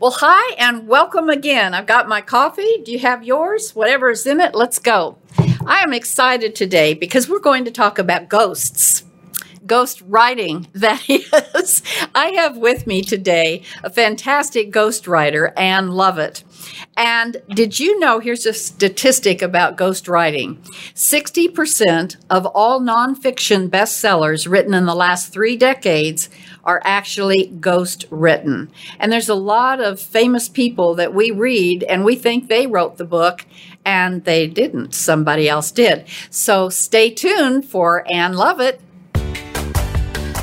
Well, hi and welcome again. I've got my coffee. Do you have yours? Whatever is in it, let's go. I am excited today because we're going to talk about ghosts. Ghost writing, that is. I have with me today a fantastic ghost writer, Ann Lovett. And did you know? Here's a statistic about ghost writing 60% of all nonfiction bestsellers written in the last three decades are actually ghost written. And there's a lot of famous people that we read and we think they wrote the book, and they didn't. Somebody else did. So stay tuned for Ann Lovett.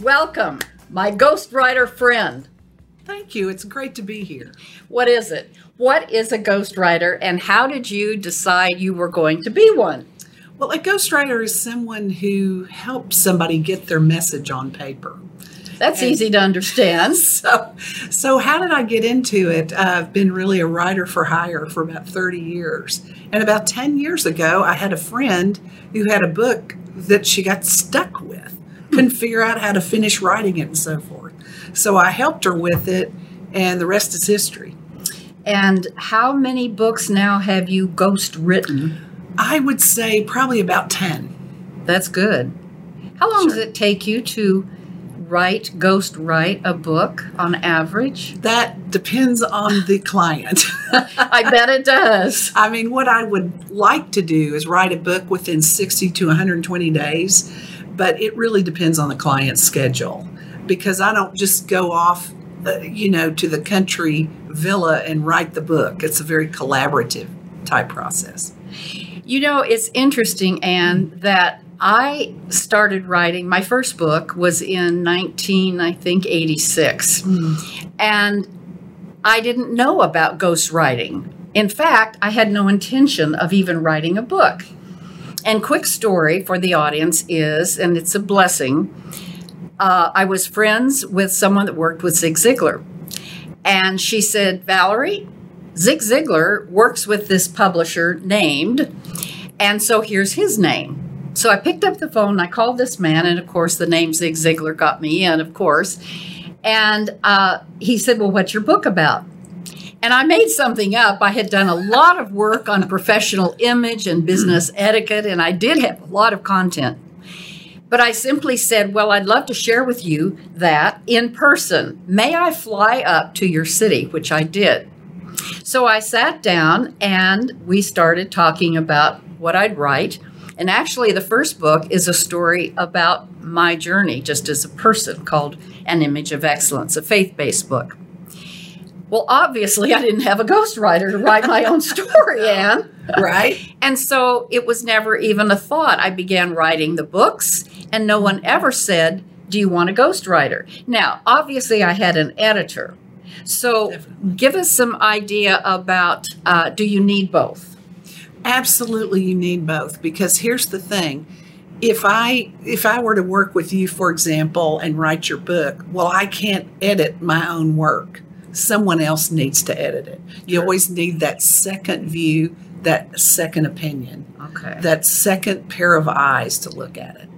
welcome, my ghostwriter friend. Thank you. It's great to be here. What is it? What is a ghostwriter, and how did you decide you were going to be one? Well, a ghostwriter is someone who helps somebody get their message on paper. That's and easy to understand. So, so how did I get into it? I've been really a writer for hire for about 30 years. And about 10 years ago, I had a friend who had a book that she got stuck with, couldn't figure out how to finish writing it and so forth. So I helped her with it, and the rest is history. And how many books now have you ghost written? I would say probably about 10. That's good. How long sure. does it take you to write, ghost write a book on average? That depends on the client. I bet it does. I mean, what I would like to do is write a book within 60 to 120 days, but it really depends on the client's schedule because I don't just go off, uh, you know, to the country villa and write the book. It's a very collaborative type process. You know, it's interesting, Ann, that I started writing. My first book was in 19, I think, 86. Mm. And I didn't know about ghostwriting. In fact, I had no intention of even writing a book. And quick story for the audience is, and it's a blessing, uh, I was friends with someone that worked with Zig Ziglar. And she said, Valerie, Zig Ziglar works with this publisher named, and so here's his name. So I picked up the phone, and I called this man, and of course, the name Zig Ziglar got me in, of course. And uh, he said, Well, what's your book about? And I made something up. I had done a lot of work on professional image and business etiquette, and I did have a lot of content. But I simply said, Well, I'd love to share with you that in person. May I fly up to your city? Which I did. So I sat down and we started talking about what I'd write. And actually, the first book is a story about my journey just as a person called An Image of Excellence, a faith based book. Well, obviously, I didn't have a ghostwriter to write my own story, Ann. Right. And so it was never even a thought. I began writing the books, and no one ever said, Do you want a ghostwriter? Now, obviously, I had an editor. So Definitely. give us some idea about uh, do you need both? Absolutely, you need both because here's the thing. If I if I were to work with you, for example, and write your book, well, I can't edit my own work. Someone else needs to edit it. You sure. always need that second view, that second opinion, okay. that second pair of eyes to look at it.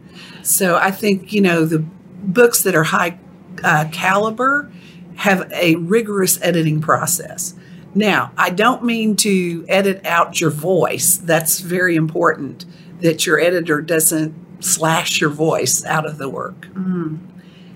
So I think you know the books that are high uh, caliber have a rigorous editing process. Now, I don't mean to edit out your voice. That's very important that your editor doesn't slash your voice out of the work. Mm.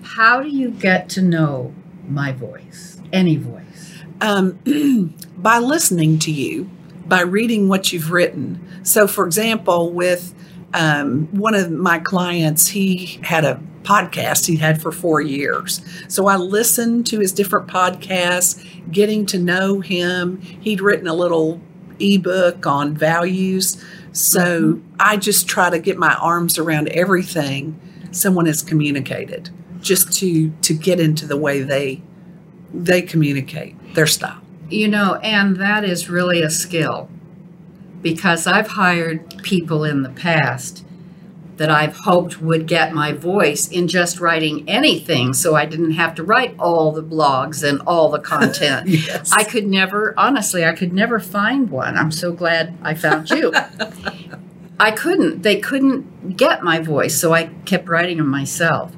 How do you get to know my voice, any voice? Um, by listening to you, by reading what you've written. So, for example, with um, one of my clients, he had a podcast he had for four years. So I listened to his different podcasts, getting to know him. He'd written a little ebook on values. So mm-hmm. I just try to get my arms around everything someone has communicated, just to to get into the way they they communicate their style. You know, and that is really a skill because I've hired people in the past that I've hoped would get my voice in just writing anything so I didn't have to write all the blogs and all the content. Yes. I could never, honestly, I could never find one. I'm so glad I found you. I couldn't. They couldn't get my voice, so I kept writing them myself.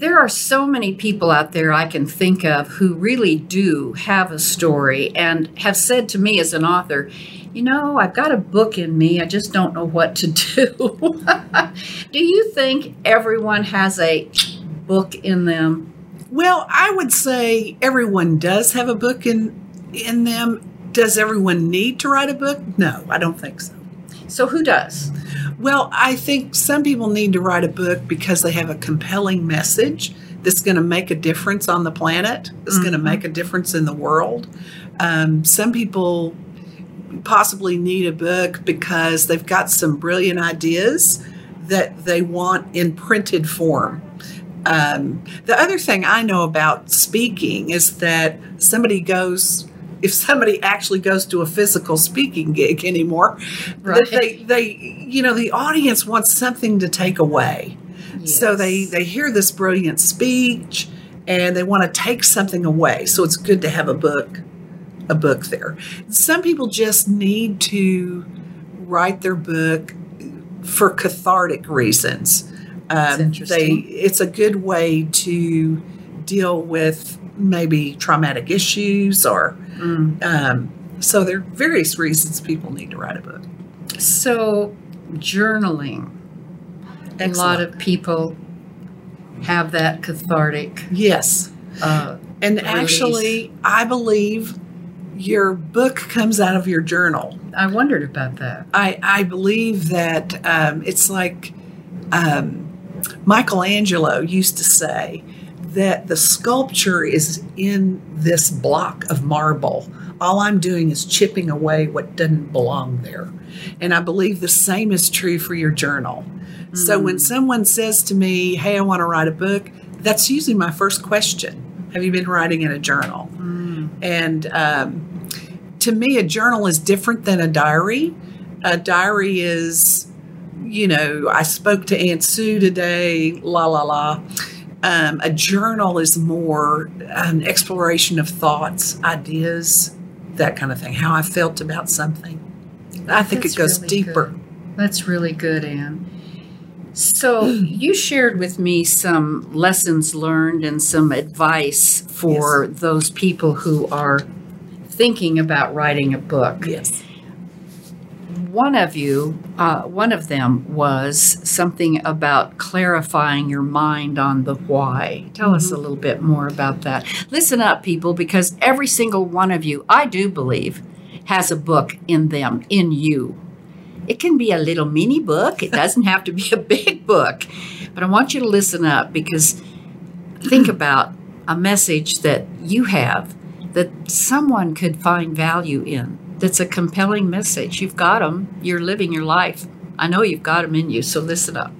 There are so many people out there I can think of who really do have a story and have said to me as an author, you know, I've got a book in me, I just don't know what to do. do you think everyone has a book in them? Well, I would say everyone does have a book in in them. Does everyone need to write a book? No, I don't think so. So who does? Well, I think some people need to write a book because they have a compelling message that's going to make a difference on the planet, that's going to make a difference in the world. Um, some people possibly need a book because they've got some brilliant ideas that they want in printed form. Um, the other thing I know about speaking is that somebody goes, if somebody actually goes to a physical speaking gig anymore, Right. they, they, you know, the audience wants something to take away. So they, they hear this brilliant speech and they want to take something away. So it's good to have a book, a book there. Some people just need to write their book for cathartic reasons. That's um, They, it's a good way to deal with maybe traumatic issues or Mm. um, so there are various reasons people need to write a book. So, journaling. A lot of people have that cathartic. yes, Uh, and Release. actually, I believe your book comes out of your journal. I wondered about that. I, I believe that um, it's like um, Michelangelo used to say that the sculpture is in this block of marble. All I'm doing is chipping away what doesn't belong there. And I believe the same is true for your journal. So when someone says to me, Hey, I want to write a book, that's usually my first question. Have you been writing in a journal? And um, to me, a journal is different than a diary. A diary is, you know, I spoke to Aunt Sue today, la la la. Um, a journal is more an exploration of thoughts, ideas, that kind of thing, how I felt about something. I think That's it goes really deeper. good. That's really good, Ann. So, you shared with me some lessons learned and some advice for those people who are thinking about writing a book. Yes. One of you, uh, one of them was something about clarifying your mind on the why. Tell us a little bit more about that. Listen up, people, because every single one of you, I do believe, has a book in them, in you. It can be a little mini book, it doesn't have to be a big book. But I want you to listen up because think about a message that you have that someone could find value in. That's a compelling message. You've got them. You're living your life. I know you've got them in you, so listen up.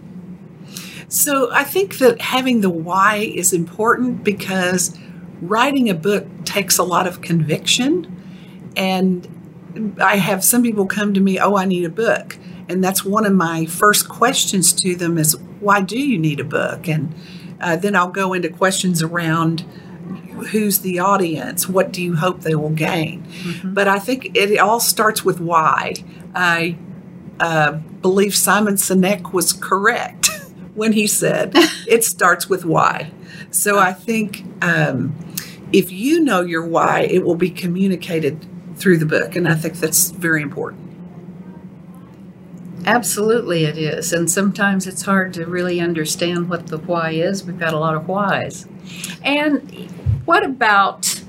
So I think that having the why is important because writing a book takes a lot of conviction. And I have some people come to me, oh, I need a book. And that's one of my first questions to them is, why do you need a book? And uh, then I'll go into questions around who's the audience, what do you hope they will gain. But I think it all starts with why. I uh, believe Simon Sinek was correct when he said it starts with why. So I think um, if you know your why, it will be communicated through the book, and I think that's very important. Absolutely, it is. And sometimes it's hard to really understand what the why is. We've got a lot of whys. And what about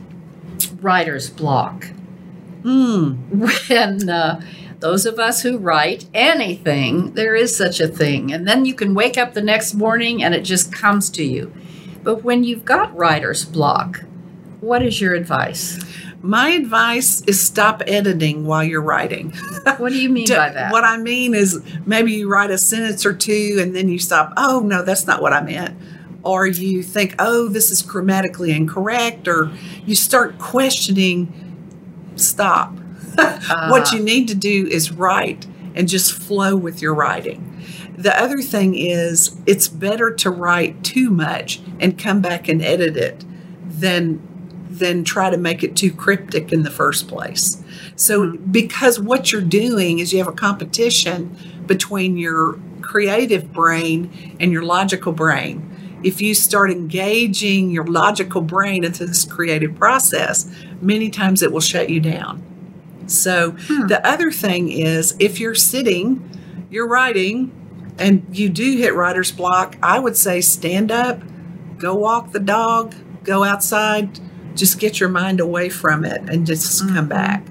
writer's block? Hmm. when uh, those of us who write anything, there is such a thing. And then you can wake up the next morning and it just comes to you. But when you've got writer's block, what is your advice? My advice is stop editing while you're writing. What do you mean by that? What I mean is maybe you write a sentence or two and then you stop. Oh, no, that's not what I meant. Or you think, oh, this is grammatically incorrect, or you start questioning, stop. what uh-huh. you need to do is write and just flow with your writing. The other thing is, it's better to write too much and come back and edit it than than try to make it too cryptic in the first place. So, mm-hmm. because what you're doing is you have a competition between your creative brain and your logical brain. If you start engaging your logical brain into this creative process, many times it will shut you down. So, Hmm. the other thing is if you're sitting, you're writing, and you do hit writer's block, I would say stand up, go walk the dog, go outside, just get your mind away from it and just come back.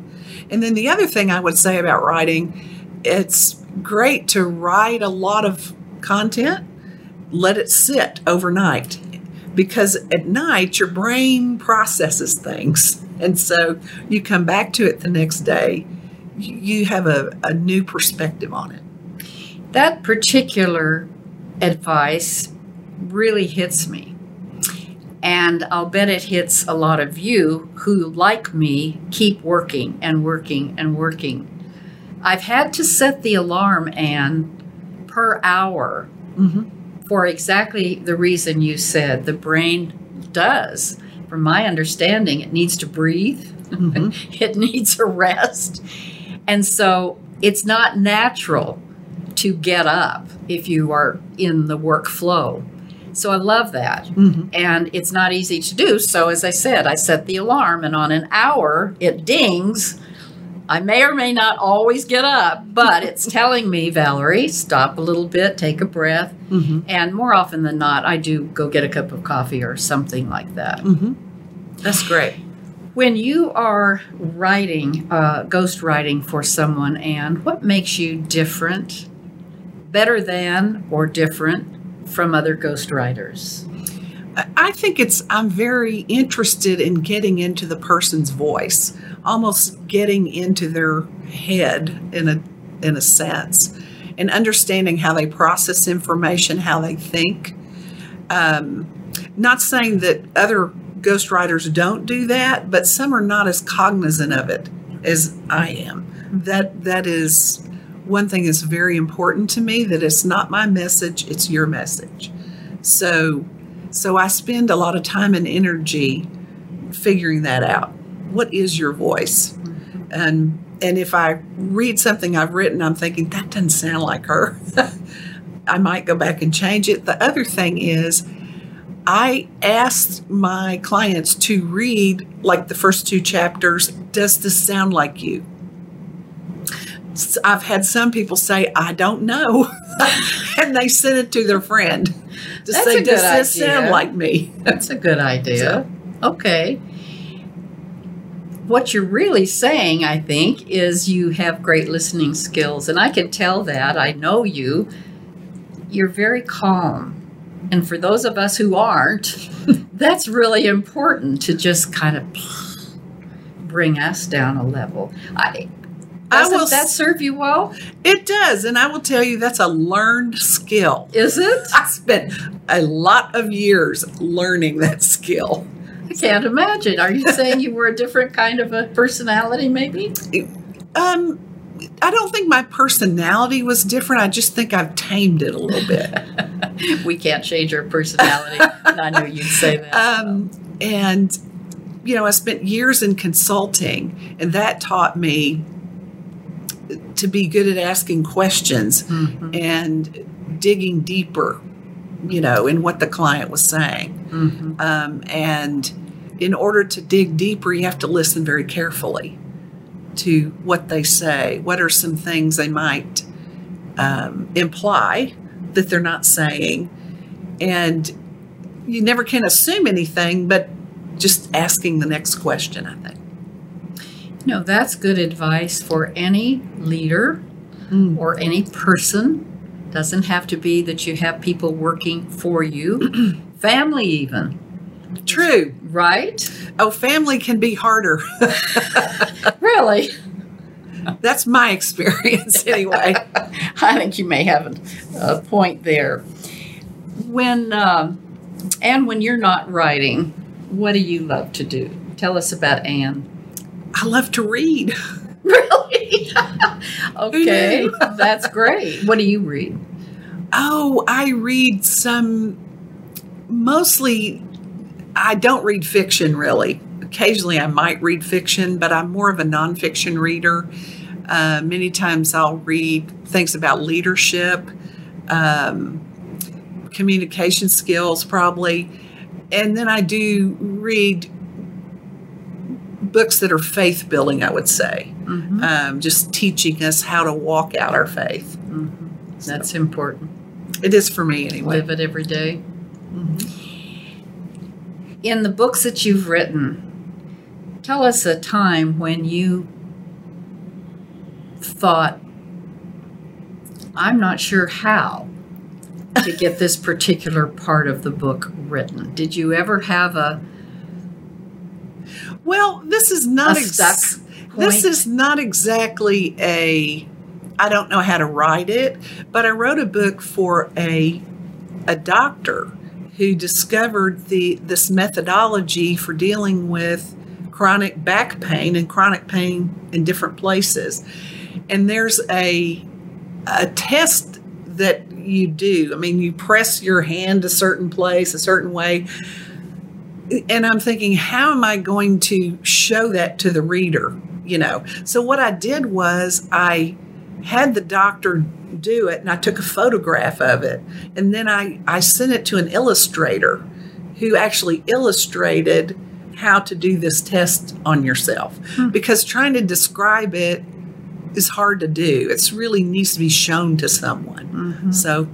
And then the other thing I would say about writing, it's great to write a lot of content, let it sit overnight because at night your brain processes things. And so you come back to it the next day, you have a, a new perspective on it. That particular advice really hits me. And I'll bet it hits a lot of you who, like me, keep working and working and working. I've had to set the alarm, Ann, per hour Mm-hmm. For exactly the reason you said. The brain does. From my understanding, it needs to breathe, Mhm. it needs a rest. And so it's not natural to get up if you are in the workflow. So I love that. Mhm. And it's not easy to do. So, as I said, I set the alarm, and on an hour, it dings. I may or may not always get up, but it's telling me, Valerie, stop a little bit, take a breath. Mhm. And more often than not, I do go get a cup of coffee or something like that. Mhm. That's great. When you are writing, uh, ghost writing for someone, and what makes you different, better than, or different from other ghost writers? I- think it's, I'm very interested in getting into the person's voice, almost getting into their head in a, in a sense, and understanding how they process information, how they think. Um, not saying that other ghostwriters don't do that, but some are not as cognizant of it as I am. That that is one thing that's very important to me. That it's not my message; it's your message. So, so I spend a lot of time and energy figuring that out. What is your voice? And and if I read something I've written, I'm thinking that doesn't sound like her. I might go back and change it. The other thing is, I asked my clients to read like the first two chapters. Does this sound like you? I've had some people say, I don't know. and they sent it to their friend to That's say, Does this sound like me? That's a good idea. Okay. What you're really saying, I think, is you have great listening skills. And I can tell that. I know you. You're very calm. And for those of us who aren't, that's really important to just kind of bring us down a level. I, I doesn't will that serve you well? It does. And I will tell you, that's a learned skill. Is it? I spent a lot of years learning that skill. I can't imagine. Are you saying you were a different kind of a personality, maybe? Um, I don't think my personality was different. I just think I've tamed it a little bit. we can't change our personality. and I knew you'd say that. Um, and, you know, I spent years in consulting, and that taught me to be good at asking questions Mhm, and digging deeper, you know, in what the client was saying. mhm. Um, and in order to dig deeper, you have to listen very carefully to what they say. What are some things they might um, imply that they're not saying? And you never can assume anything, but just asking the next question, I think. No, that's good advice for any leader Mm. or any person. Doesn't have to be that you have people working for you, family even, True. right? Oh, family can be harder. Really? That's my experience, anyway. I think you may have a, a point there. When um, And when you're not writing, what do you love to do? Tell us about Ann. I love to read. Really? okay, that's great. What do you read? Oh, I read some, mostly, I don't read fiction really. Occasionally I might read fiction, but I'm more of a nonfiction reader. Uh, many times I'll read things about leadership, um, communication skills, probably. And then I do read books that are faith building, I would say, Mhm. um, just teaching us how to walk out our faith. That's important. It is for me anyway. Live it every day. Mhm. In the books that you've written, tell us a time when you thought, I'm not sure how to get this particular part of the book written. Did you ever have a, Well, this is not stuck ex- this is not exactly a I don't know how to write it, but I wrote a book for a a doctor who discovered the this methodology for dealing with chronic back pain and chronic pain in different places. And there's a a test that you do. I mean, you press your hand a certain place, a certain way. And I'm thinking, how am I going to show that to the reader? You know. So what I did was I had the doctor do it and I took a photograph of it. And then I, I sent it to an illustrator who actually illustrated how to do this test on yourself. Hmm. Because trying to describe it is hard to do. It's really needs to be shown to someone. Mm-hmm. So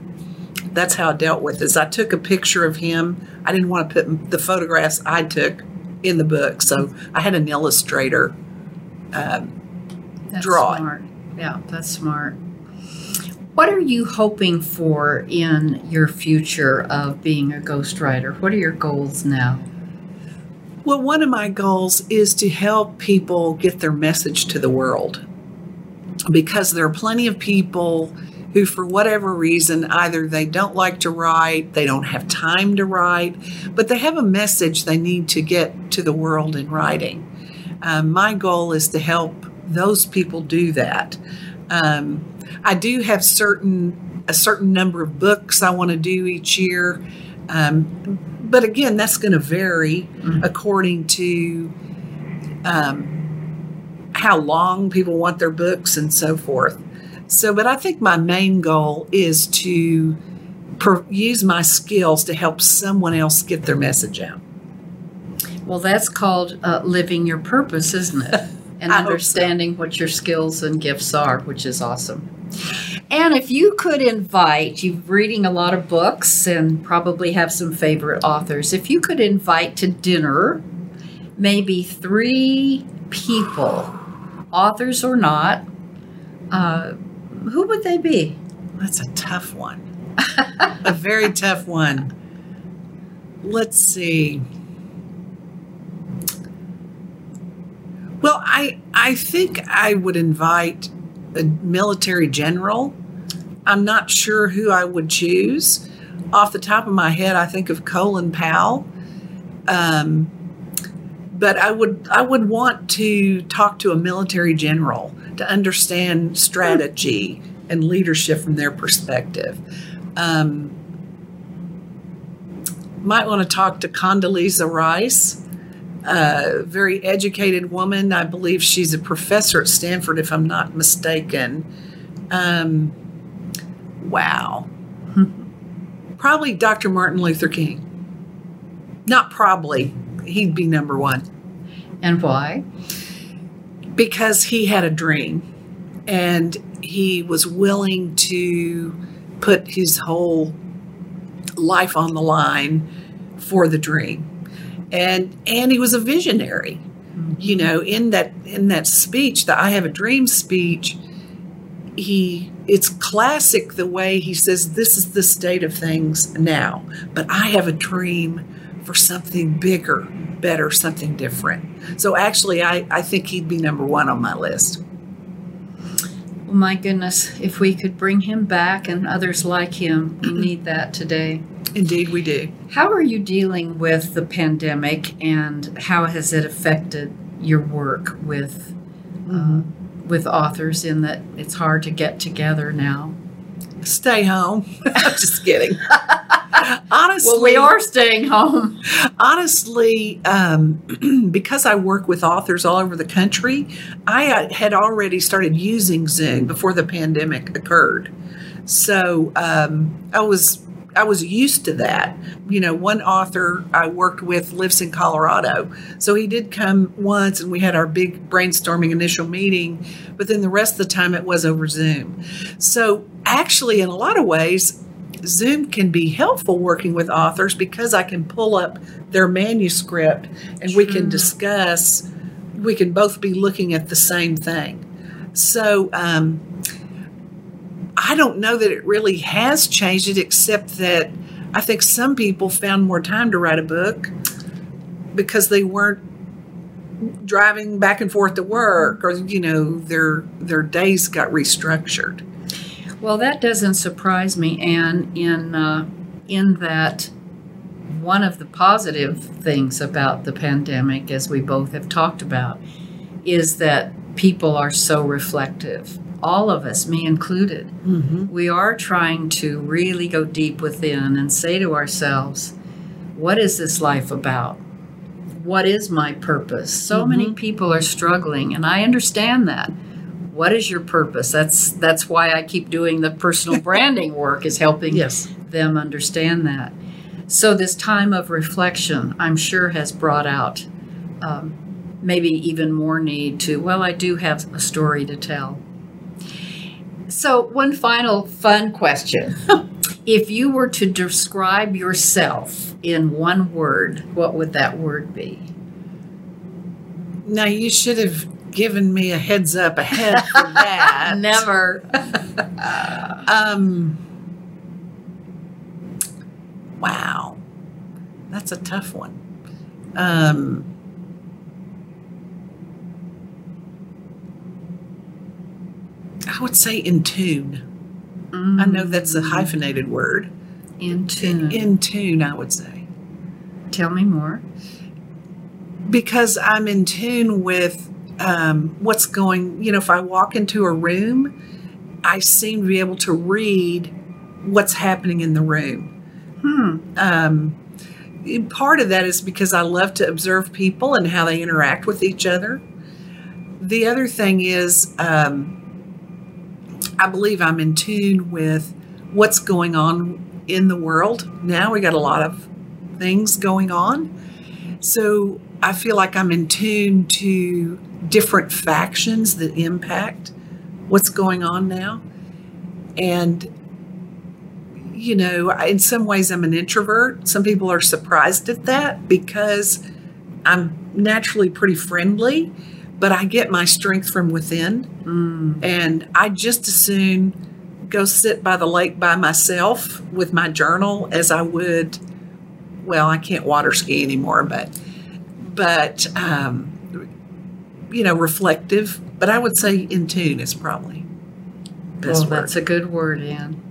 that's how I dealt with this. I took a picture of him. I didn't want to put the photographs I took in the book, so I had an illustrator. Um, draw it. smart. Yeah, that's smart. What are you hoping for in your future of being a ghostwriter? What are your goals now? well, one of my goals is to help people get their message to the world because there are plenty of people who, for whatever reason, either they don't like to write, they don't have time to write, but they have a message they need to get to the world in writing. Um, my goal is to help those people do that. Um, I do have certain a certain number of books I want to do each year, um, but again, that's going to vary according to um, how long people want their books and so forth. So, but I think my main goal is to per- use my skills to help someone else get their message out. Well, that's called uh, living your purpose, isn't it? And hope so. understanding what your skills and gifts are, which is awesome. And if you could invite, you're reading a lot of books and probably have some favorite authors. If you could invite to dinner maybe three people, authors or not, uh, who would they be? That's a tough one. a very tough one. Let's see. Well, I I think I would invite a military general. I'm not sure who I would choose. Off the top of my head, I think of Colin Powell. Um, but I would I would want to talk to a military general to understand strategy and leadership from their perspective. Um, might want to talk to Condoleezza Rice, a very educated woman. I believe she's a professor at Stanford, if I'm not mistaken. Um, wow. Probably Dr. Martin Luther King. Not probably, he'd be number one And why? Because he had a dream and he was willing to put his whole life on the line for the dream. And and he was a visionary you know in that in that speech the i have a dream speech he it's classic the way he says this is the state of things now but i have a dream for something bigger better something different so actually i i think he'd be number one on my list Well, my goodness, if we could bring him back and others like him, we need that today. Indeed, we do. How are you dealing with the pandemic and how has it affected your work with uh, with authors in that it's hard to get together now? Stay home. Just kidding. honestly, Well, we are staying home. honestly, um, because I work with authors all over the country, I uh, had already started using Zoom before the pandemic occurred. So um, I was I was used to that. You know, one author I worked with lives in Colorado, so he did come once, and we had our big brainstorming initial meeting. But then the rest of the time, it was over Zoom. So actually, in a lot of ways, Zoom can be helpful working with authors because I can pull up their manuscript and we can discuss, we can both be looking at the same thing. So, um, I don't know that it really has changed it, except that I think some people found more time to write a book because they weren't driving back and forth to work or you know their their days got restructured Well, that doesn't surprise me, Ann. In uh, in that, one of the positive things about the pandemic, as we both have talked about, is that people are so reflective. All of us, me included, mm-hmm. we are trying to really go deep within and say to ourselves, "What is this life about? What is my purpose?" So many people are struggling, and I understand that what is your purpose that's that's why i keep doing the personal branding work is helping yes them understand that so this time of reflection i'm sure has brought out um, maybe even more need to well i do have a story to tell so one final fun question. If you were to describe yourself in one word what would that word be? Now you should have given me a heads up ahead for that. Never. Um, wow, that's a tough one. Um, I would say in tune. I know that's a hyphenated word. in tune In tune, I would say. tell me more Because I'm in tune with um, what's going, you know, if I walk into a room, I seem to be able to read what's happening in the room. hmm um, part of that is because I love to observe people and how they interact with each other. The other thing is, um, I believe I'm in tune with what's going on in the world. Now we got a lot of things going on. So I feel like I'm in tune to different factions that impact what's going on now. And you know, in some ways I'm an introvert. Some people are surprised at that because I'm naturally pretty friendly, but I get my strength from within. Mm. And I just as soon go sit by the lake by myself with my journal as I would, well, I can't water ski anymore, but, but, um, you know, reflective. But I would say in tune is probably best well, word. that's a good word, Ann.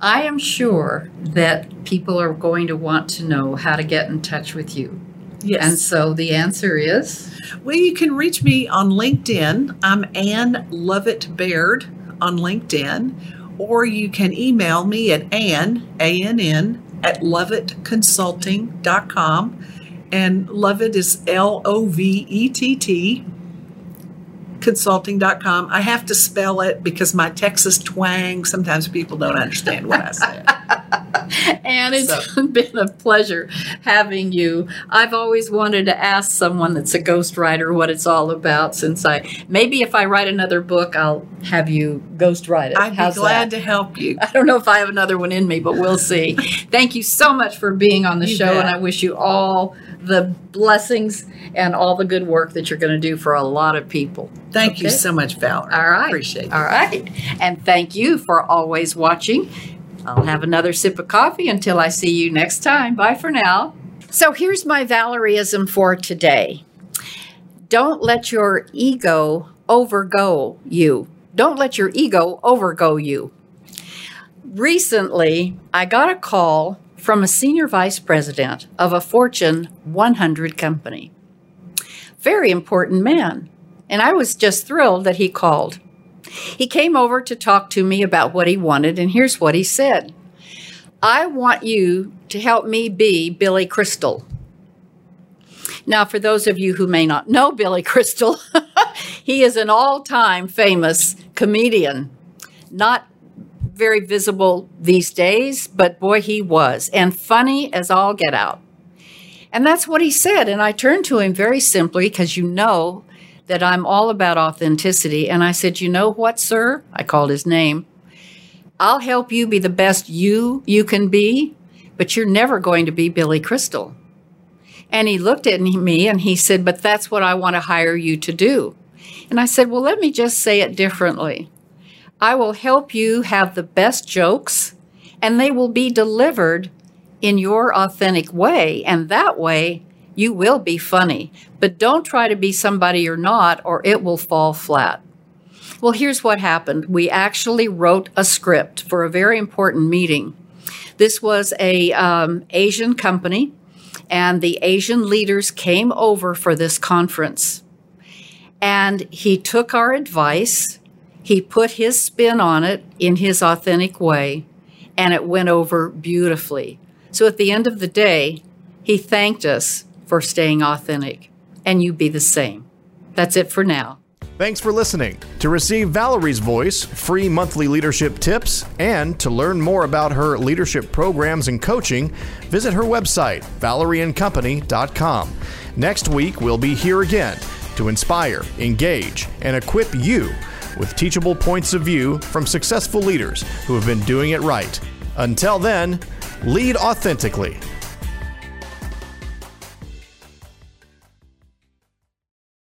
I am sure that people are going to want to know how to get in touch with you. Yes. And so the answer is Well, you can reach me on LinkedIn. I'm Ann Lovett Baird on LinkedIn, or you can email me at Ann, A N N, at lovettconsulting.com. And Lovett is L O V E T T, consulting.com. I have to spell it because my Texas twang, sometimes people don't understand what I say. and it's been a pleasure having you. I've always wanted to ask someone that's a ghostwriter what it's all about since I maybe if I write another book I'll have you ghostwrite it. I'd be glad that? to help you. I don't know if I have another one in me, but we'll see. Thank you so much for being on the You show, bet. and I wish you all the blessings and all the good work that you're going to do for a lot of people. Thank you so much, Valerie. All right. Appreciate it. All right. And thank you for always watching. I'll have another sip of coffee until I see you next time. Bye for now. So here's my Valerieism for today. Don't let your ego overgo you. Don't let your ego overgo you. Recently, I got a call from a senior vice president of a Fortune 100 company. Very important man. And I was just thrilled that he called. He came over to talk to me about what he wanted, and here's what he said I want you to help me be Billy Crystal. Now, for those of you who may not know Billy Crystal, he is an all time famous comedian. Not very visible these days, but boy, he was, and funny as all get out. And that's what he said. And I turned to him very simply because you know that I'm all about authenticity. And I said, You know what, sir? I called his name. I'll help you be the best you you can be, but you're never going to be Billy Crystal. And he looked at me and he said, But that's what I want to hire you to do. And I said, Well, let me just say it differently. I will help you have the best jokes, and they will be delivered in your authentic way. And that way, you will be funny. But don't try to be somebody you're not, or it will fall flat. Well, here's what happened. We actually wrote a script for a very important meeting. This was a um, Asian company, and the Asian leaders came over for this conference. And he took our advice he put his spin on it in his authentic way, and it went over beautifully. So at the end of the day, he thanked us for staying authentic, and you be the same. That's it for now. Thanks for listening. To receive Valerie's voice, free monthly leadership tips, and to learn more about her leadership programs and coaching, visit her website, valerieandcompany.com. Next week, we'll be here again to inspire, engage, and equip you with teachable points of view from successful leaders who have been doing it right. Until then, lead authentically